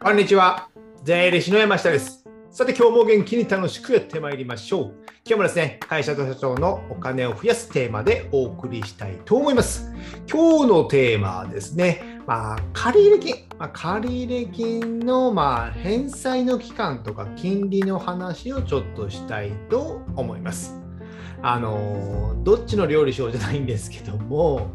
こんにちは。税理士の山下です。さて、今日も元気に楽しくやってまいりましょう。今日もですね、会社と社長のお金を増やすテーマでお送りしたいと思います。今日のテーマはですね、まあ、借入金、まあ、借入金の、まあ、返済の期間とか金利の話をちょっとしたいと思います。あのどっちの料理しようじゃないんですけども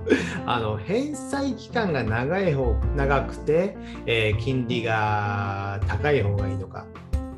あの返済期間が長い方長くて、えー金利が高い方がいいのか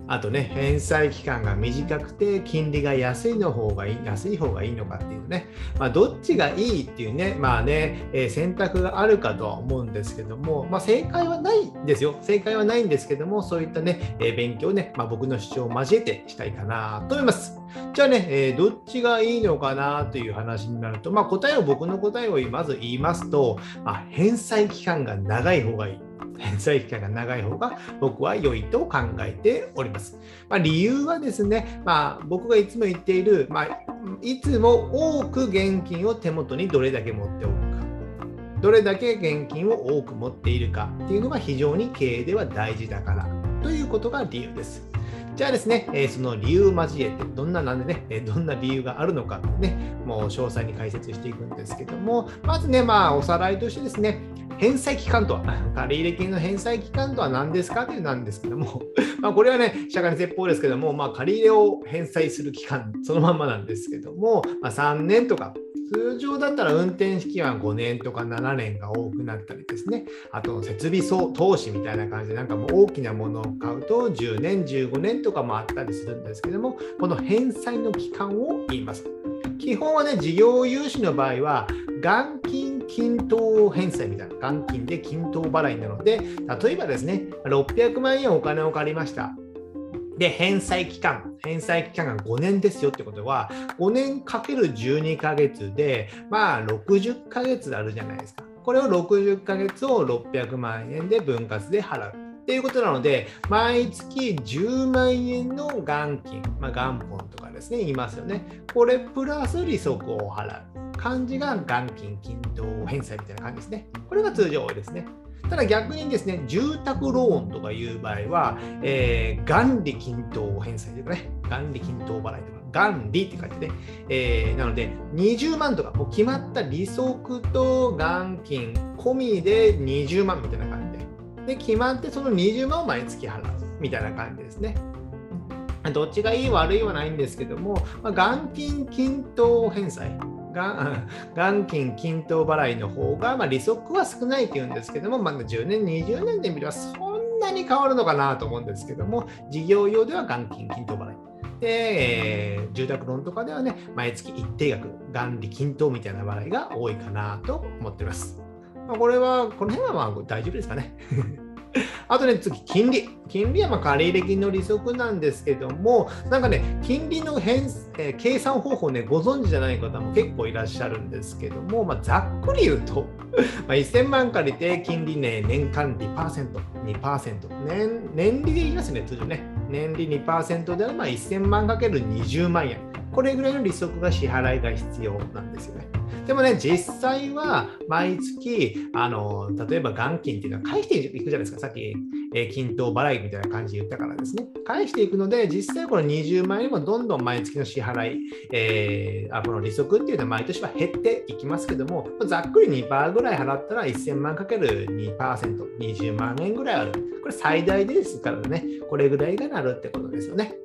あとね返済期間が短くて金利が安いの方がいい安い方がいいのかっていうね、まあ、どっちがいいっていうねまあね、えー選択があるかとは思うんですけども、まあ、正解はないんですよ正解はないんですけどもそういったね、えー勉強をね、まあ、僕の主張を交えてしたいかなと思います。じゃあね、えーどっちがいいのかなという話になると、まあ、答えを僕の答えをまず言いますと、まあ、返済期間が長い方がいい。返済期間が長い方が僕は良いと考えております。まあ、理由はですね、まあ、僕がいつも言っている、まあ、いつも多く現金を手元にどれだけ持っておくか。どれだけ現金を多く持っているかっていうのが非常に経営では大事だからということが理由です。じゃあですね、えその理由を交えて、どんな、なんでね、えどんな理由があるのかね、もう詳細に解説していくんですけども、まずね、まあ、おさらいとしてですね、返済期間とは、借入金の返済期間とは何ですかというなんですけども、まあ、これはね、社会の説法ですけども、まあ、借り入れを返済する期間、そのまんまなんですけども、まあ、3年とか、通常だったら運転資金は5年とか7年が多くなったりですね、あと設備総投資みたいな感じで、なんかもう大きなものを買うと10年、15年とかもあったりするんですけども、この返済の期間を言います。基本はね、事業融資の場合は、元金均等返済みたいな、元金で均等払いなので、例えばですね、600万円お金を借りました。で、返済期間、返済期間が5年ですよってことは、5年かける12ヶ月で、まあ60ヶ月あるじゃないですか。これを60ヶ月を600万円で分割で払う。っていうことなので、毎月10万円の元金、まあ、元本とかですね、言いますよね。これプラス利息を払う。感じが元金均等返済みたいな感じですね。これが通常ですね。ただ逆にですね、住宅ローンとかいう場合は、えー元利均等返済とかね、元利均等払いとか、元利って書いてね、えーなので20万とか、もう決まった利息と元金込みで20万みたいな感じで、で、決まってその20万を毎月払うみたいな感じですね。どっちがいい悪いはないんですけども、まあ、元金均等返済。が元金均等払いの方が、まあ、利息は少ないっていうんですけども、まだ10年、20年で見ればそんなに変わるのかなと思うんですけども、事業用では元金均等払い。で、えー住宅ローンとかではね、毎月一定額、元利均等みたいな払いが多いかなと思っています。まあ、これは、この辺はまあ大丈夫ですかね。あとね、次、金利。金利はまあ借入金の利息なんですけども、なんかね、金利の変、えー計算方法ね、ご存知じゃない方も結構いらっしゃるんですけども、まあ、ざっくり言うと、まあ、1000万借りて金利ね、年間2%、2%、年年利で言いますね、通常ね。年利2%であれば1000万かける20万円。これぐらいの利息が支払いが必要なんですよね。でもね、実際は毎月、あの例えば元金っていうのは返していくじゃないですか、さっき、え均等払いみたいな感じで言ったからですね。返していくので、実際この20万円もどんどん毎月の支払い、えーあこの利息っていうのは毎年は減っていきますけども、ざっくり2%ぐらい払ったら1000万かける2%、20万円ぐらいある。これ最大ですからね、これぐらいがなるってことですよね。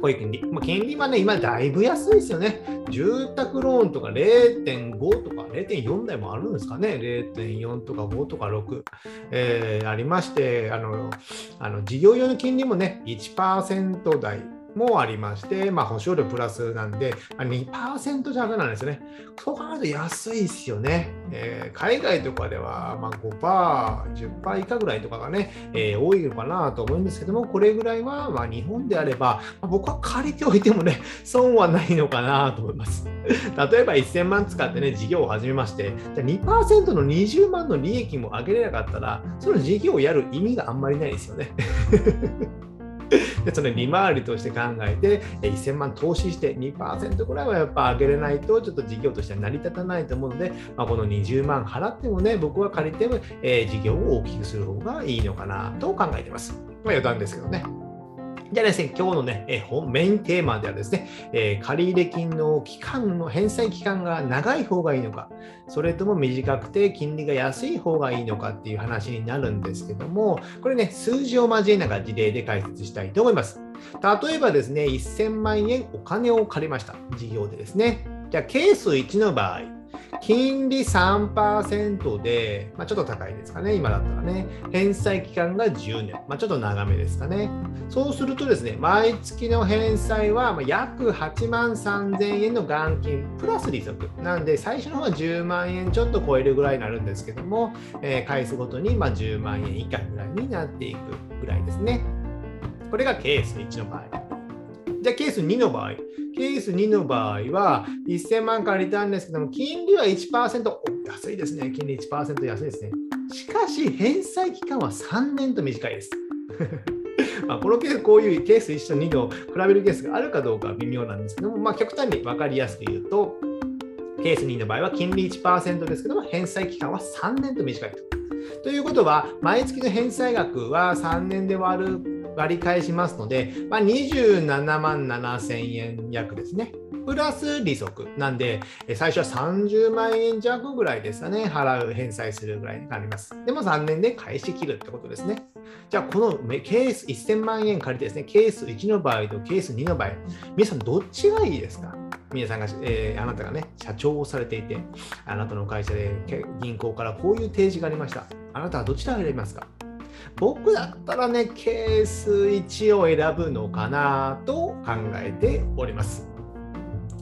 こういう金利。まあ、金利はね、今だいぶ安いですよね。住宅ローンとか0.5とか0.4台もあるんですかね。0.4とか5とか6、えーありまして、あの、あの事業用の金利もね、1%台。もありまして、まあ、保証料プラスなんで、2%弱なんですよね。そう考えると安いですよね。えー海外とかでは、まあ、5%、10%以下ぐらいとかがね、えー多いのかなと思うんですけども、これぐらいは、まあ、日本であれば、まあ僕は借りておいてもね、損はないのかなと思います。例えば1000万使ってね、事業を始めまして、じゃ2%の20万の利益も上げれなかったら、その事業をやる意味があんまりないですよね。でその利回りとして考えて、1000万投資して2%ぐらいはやっぱ上げれないと、ちょっと事業としては成り立たないと思うので、まあ、この20万払ってもね、僕は借りても、えー、事業を大きくする方がいいのかなと考えてます。まあ余談ですけどね。じゃあですね、今日のね、え本メインテーマではですね、えー、借入金の期間の返済期間が長い方がいいのか、それとも短くて金利が安い方がいいのかっていう話になるんですけども、これね、数字を交えながら事例で解説したいと思います。例えばですね、1000万円お金を借りました。事業でですね。じゃあ、ケース1の場合、金利3%で、まあ、ちょっと高いですかね、今だったらね。返済期間が10年、まあ、ちょっと長めですかね。そうするとですね、毎月の返済は約8万3000円の元金プラス利息。なんで、最初の方は10万円ちょっと超えるぐらいになるんですけども、えー、返すごとにま10万円以下ぐらいになっていくぐらいですね。これがケース1の場合。じゃあケース2の場合、ケース2の場合は1000万借りたんですけども、金利は1%、安いですね。金利1%安いですね。しかし、返済期間は3年と短いです。まあこのケース、こういうケース1と2の比べるケースがあるかどうかは微妙なんですけども、まあ、極端に分かりやすく言うと、ケース2の場合は金利1%ですけども、返済期間は3年と短いと。ということは、毎月の返済額は3年で割る割り返しますので、まあ、27万7千円約ですね。プラス利息なんで、最初は30万円弱ぐらいですかね、払う、返済するぐらいになります。でも3年で返し切るってことですね。じゃあ、このケース1000万円借りてですね、ケース1の場合とケース2の場合、皆さんどっちがいいですか？皆さんが、えー、あなたがね、社長をされていて、あなたの会社で銀行からこういう提示がありました。あなたはどちらを選びますか？僕だったらね、ケース1を選ぶのかなと考えております。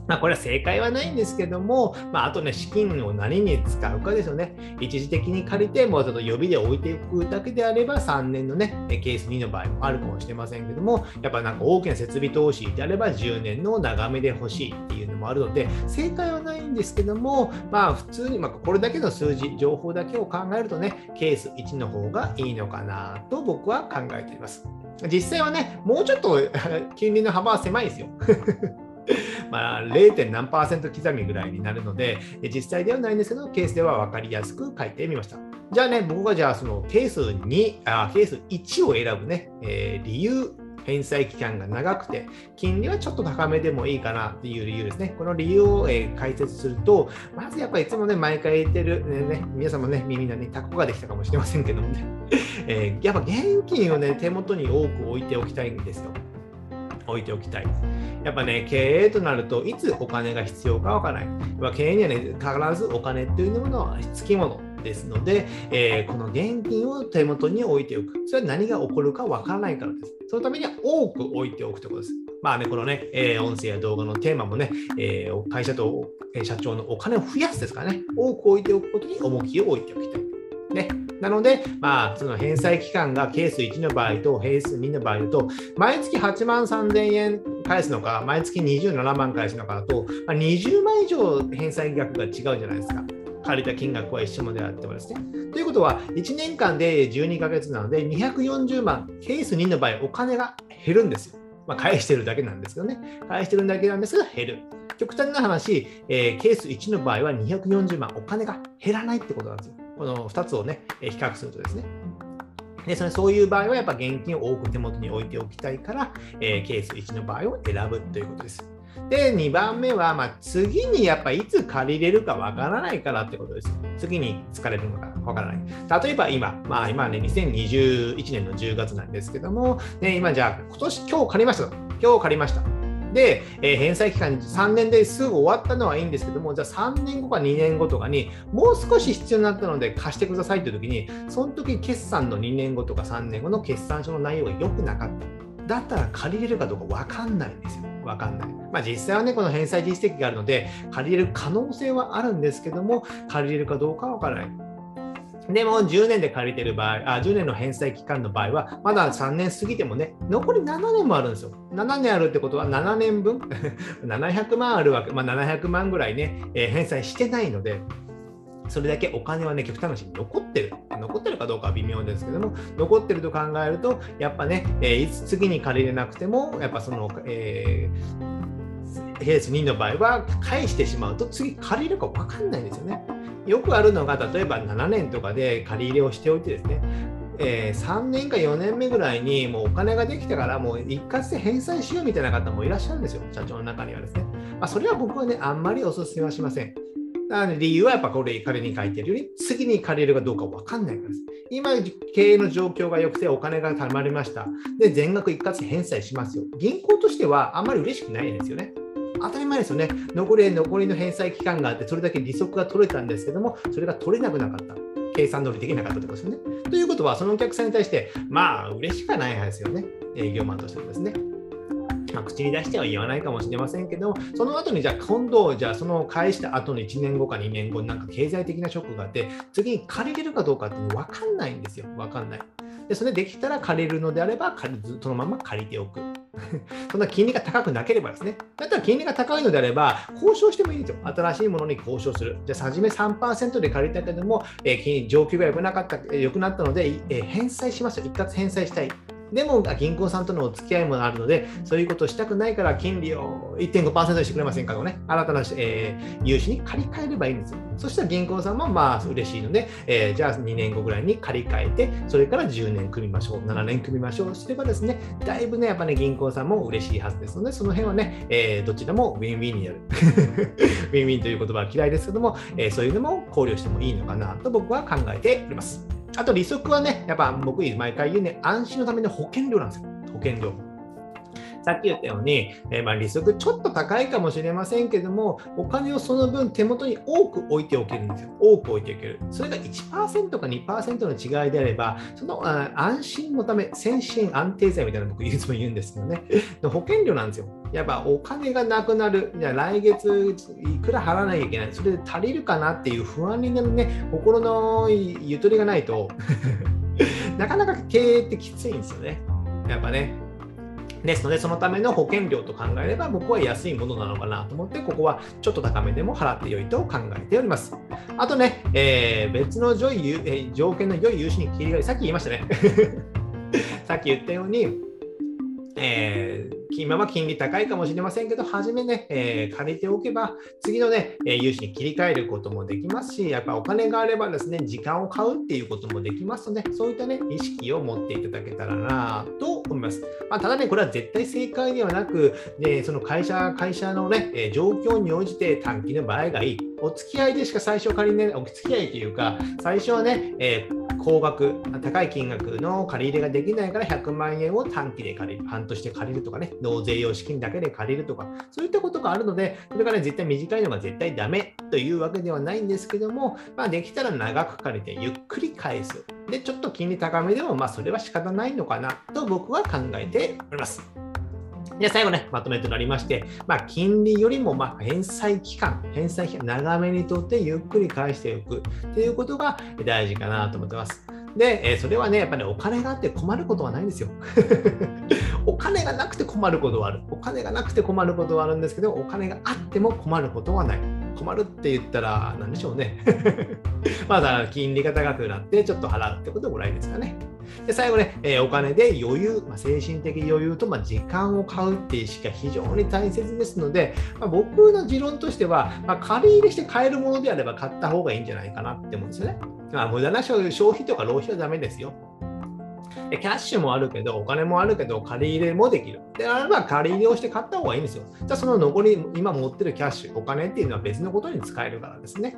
まあ、これは正解はないんですけども、まあ、あとね、資金を何に使うかですよね。一時的に借りて、もうちょっと予備で置いておくだけであれば、3年のね、ケース2の場合もあるかもしれませんけども、やっぱなんか大きな設備投資であれば、10年の長めで欲しいっていうのもあるので、正解はないんですけども、まあ、普通に、まあ、これだけの数字、情報だけを考えるとね、ケース1の方がいいのかなと僕は考えています。実際はね、もうちょっと 金利の幅は狭いですよ。まあ、0. 何パーセント刻みぐらいになるので、実際ではないんですけど、ケースでは分かりやすく書いてみました。じゃあね、僕がじゃあそのケース2、あケース1を選ぶね、えー、理由、返済期間が長くて、金利はちょっと高めでもいいかなっていう理由ですね。この理由を、え解説すると、まずやっぱりいつもね、毎回言ってる、ね、皆さんもね、耳のね、タコができたかもしれませんけどもね、えー、やっぱ現金をね、手元に多く置いておきたいんですよ。置いておきたい。やっぱね、経営となるといつお金が必要かわからない。やっ経営にはね、必ずお金っていうものはつきものですので、えー、この現金を手元に置いておく。それは何が起こるかわからないからです。そのためには多く置いておくということです。まあね、このね、えー、音声や動画のテーマもね、えー、会社と社長のお金を増やすですからね、多く置いておくことに重きを置いておきたい。ね。なので、まあ、その返済期間がケース1の場合とケース2の場合と、毎月8万3000円返すのか、毎月27万返すのかだと、まあ、20万以上返済額が違うじゃないですか。借りた金額は一緒もであってもですね。ということは、1年間で12ヶ月なので、240万、ケース2の場合、お金が減るんですよ。まあ、返してるだけなんですけどね。返してるだけなんですが、減る。極端な話、えー、ケース1の場合は240万、お金が減らないってことなんですよ。この2つをね、比較するとですね。でそれそういう場合はやっぱ現金を多く手元に置いておきたいから、えー、ケース1の場合を選ぶということです。で、2番目は、まあ、次にやっぱいつ借りれるかわからないからってことです。次に疲れるのかわからない。例えば今、まあ今ね、2021年の10月なんですけども、ね、今じゃあ今年、今日借りました。今日借りました。で、えー、返済期間3年ですぐ終わったのはいいんですけども、じゃあ3年後か2年後とかにもう少し必要になったので貸してくださいという時に、その時決算の2年後とか3年後の決算書の内容が良くなかった。だったら借りれるかどうか分かんないんですよ。分かんない。まあ、実際はね、この返済実績があるので、借りれる可能性はあるんですけども、借りれるかどうかは分からない。でも10年で借りてる場合あ、10年の返済期間の場合は、まだ3年過ぎてもね、残り7年もあるんですよ。7年あるってことは7年分、700万あるわけ、まあ、700万ぐらいね、えー、返済してないので、それだけお金はね、極端な話に残ってる。残ってるかどうかは微妙ですけども、残ってると考えると、やっぱね、えー、いつ次に借りれなくても、やっぱその、えー、ケース2の場合は返してしまうと次借りるか分かんないですよね。よくあるのが例えば7年とかで借り入れをしておいてですねえー、3年か4年目ぐらいにもうお金ができたからもう一括で返済しようみたいな方もいらっしゃるんですよ、社長の中にはですね。まあ、それは僕はね、あんまりお勧めはしません。なので理由はやっぱこれ、彼に書いてるより、次に借りるかどうか分かんないからです。今、経営の状況が良くてお金が貯まりました。で、全額一括返済しますよ。銀行としてはあんまり嬉しくないですよね。当たり前ですよね。残り残りの返済期間があって、それだけ利息が取れたんですけども、それが取れなくなかった。計算通りできなかったってことですよね。ということは、そのお客さんに対して、まあ、嬉しくはないですよね。営業マンとしてもですね。ま、口に出しては言わないかもしれませんけども、その後にじゃあ今度、じゃあその返した後の1年後か2年後なんか経済的なショックがあって、次に借りれるかどうかって分かんないんですよ。分かんない。で、それできたら借りるのであれば、そのまま借りておく。そんな金利が高くなければですね。だったら金利が高いのであれば、交渉してもいいんですよ。新しいものに交渉する。じゃあ、初め3%で借りたけども、えー、金利上級が良くなかった、良くなったので、えー、返済しますよ。一括返済したい。でも銀行さんとのお付き合いもあるので、そういうことをしたくないから金利を1.5%にしてくれませんかとね、新たな、えー、融資に借り換えればいいんですよ。そしたら銀行さんもまあ嬉しいので、えー、じゃあ2年後ぐらいに借り換えて、それから10年組みましょう、7年組みましょうすればですね、だいぶね、やっぱね、銀行さんも嬉しいはずですので、その辺はね、えー、どちらもウィンウィンになる。ウィンウィンという言葉は嫌いですけども、え、そういうのも考慮してもいいのかなと僕は考えております。あと利息はね、やっぱ僕毎回言うね、安心のための保険料なんですよ。保険料。さっき言ったように、えー、ま利息ちょっと高いかもしれませんけども、お金をその分手元に多く置いておけるんですよ。多く置いておける。それが1%か2%の違いであれば、そのあ安心のため、先進安定剤みたいな僕いつも言うんですけどね、保険料なんですよ。やっぱお金がなくなる、じゃあ来月いくら払わなきゃいけない、それで足りるかなっていう不安になるね、心のゆとりがないと なかなか経営ってきついんですよね。やっぱね、ですので、そのための保険料と考えれば、僕は安いものなのかなと思って、ここはちょっと高めでも払ってよいと考えております。あとね、えー、別の条,、えー、条件の良い融資に切り替え、さっき言いましたね。さっき言ったように、えー、今は金利高いかもしれませんけど、初めね、えー、借りておけば、次のね、え融資に切り替えることもできますし、やっぱお金があればですね、時間を買うっていうこともできますので、そういったね、意識を持っていただけたらなと思います。まあ、ただね、これは絶対正解ではなく、でその会社、会社のね、え状況に応じて短期の場合がいい。お付き合いでしか最初借りね、お付き合いというか、最初はね、えー高額、高い金額の借り入れができないから100万円を短期で借りる、半年で借りるとかね、納税用資金だけで借りるとか、そういったことがあるので、それから、ね、絶対短いのが絶対ダメというわけではないんですけども、まあ、できたら長く借りてゆっくり返す。で、ちょっと金利高めでも、まあ、それは仕方ないのかなと僕は考えております。で、最後ね、まとめとなりまして、まあ、金利よりも、ま、返済期間、返済期間、長めにとってゆっくり返しておくということが大事かなと思ってます。で、えそれはね、やっぱり、ね、お金があって困ることはないんですよ。お金がなくて困ることはある。お金がなくて困ることはあるんですけど、お金があっても困ることはない。困るって言ったら、何でしょうね。まだ金利が高くなって、ちょっと払うってことぐらいですかね。で最後ね、えー、お金で余裕、まあ、精神的余裕と、まあ、時間を買うっていう意識が非常に大切ですので、まあ、僕の持論としては、まあ、借り入れして買えるものであれば買った方がいいんじゃないかなって思うんですよね。まあ、無駄な消費とか浪費はダメですよ。キャッシュもあるけど、お金もあるけど、借り入れもできる。であれば、借り入れをして買った方がいいんですよ。じゃあ、その残り、今持ってるキャッシュ、お金っていうのは別のことに使えるからですね。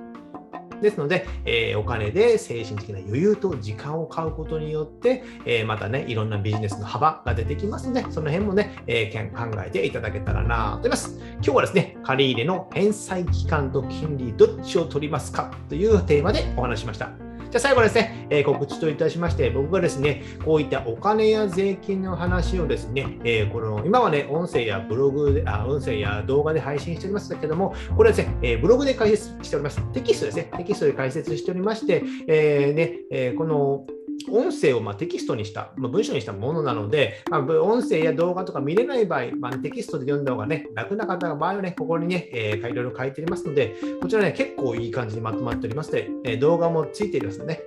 ですので、えー、お金で精神的な余裕と時間を買うことによって、えー、またね、いろんなビジネスの幅が出てきますので、その辺もね、えー、考えていただけたらなと思います。今日はですね、借り入れの返済期間と金利どっちを取りますかというテーマでお話しました。じゃあ最後ですね、えー、告知といたしまして、僕がですね、こういったお金や税金の話をですね、えー、この今はね、音声やブログで、あ音声や動画で配信しておりますけども、これはですね、えー、ブログで解説しております。テキストですね、テキストで解説しておりまして、えーねえー、この音声をまテキストにした、まあ、文章にしたものなので、まあ、音声や動画とか見れない場合、まあ、テキストで読んだ方がね、楽な方の場合はね、ここにね、えー、いろいろ書いてありますので、こちらね、結構いい感じにまとまっておりまして、え、動画もついていますのでね、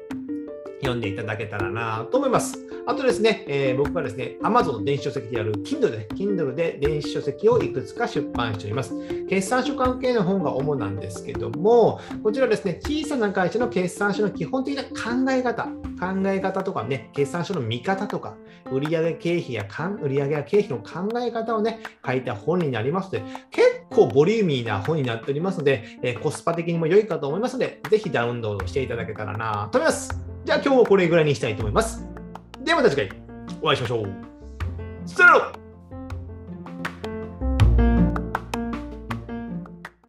読んでいただけたらなと思います。あとですね、えー、僕はですね、Amazon の電子書籍である Kindle で、Kindle で電子書籍をいくつか出版しております。決算書関係の本が主なんですけども、こちらですね、小さな会社の決算書の基本的な考え方、考え方とかね、決算書の見方とか、売上経費や売上や経費の考え方をね、書いた本になりますので、結構ボリューミーな本になっておりますので、えー、コスパ的にも良いかと思いますので、ぜひダウンロードしていただけたらなと思います。じゃあ今日はこれぐらいにしたいと思います。ではまた次回お会いしましょう。さよなら